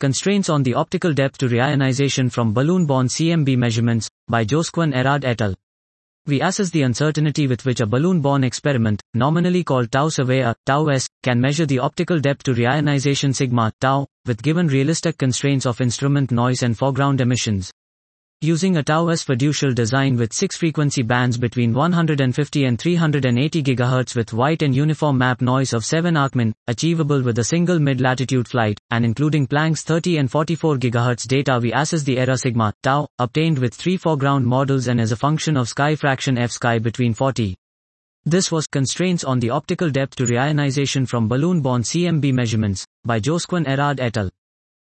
Constraints on the optical depth to reionization from balloon-borne CMB measurements, by Josquin Errard et al. We assess the uncertainty with which a balloon-borne experiment, nominally called tau surveyor, uh, tau s, can measure the optical depth to reionization sigma, tau, with given realistic constraints of instrument noise and foreground emissions. Using a tau-S fiducial design with six frequency bands between 150 and 380 GHz with white and uniform map noise of 7 Arcmin, achievable with a single mid-latitude flight, and including Planck's 30 and 44 GHz data we assess the error sigma, tau, obtained with three foreground models and as a function of sky fraction f sky between 40. This was Constraints on the Optical Depth to Reionization from Balloon-Borne CMB Measurements, by Josquin Errard et al.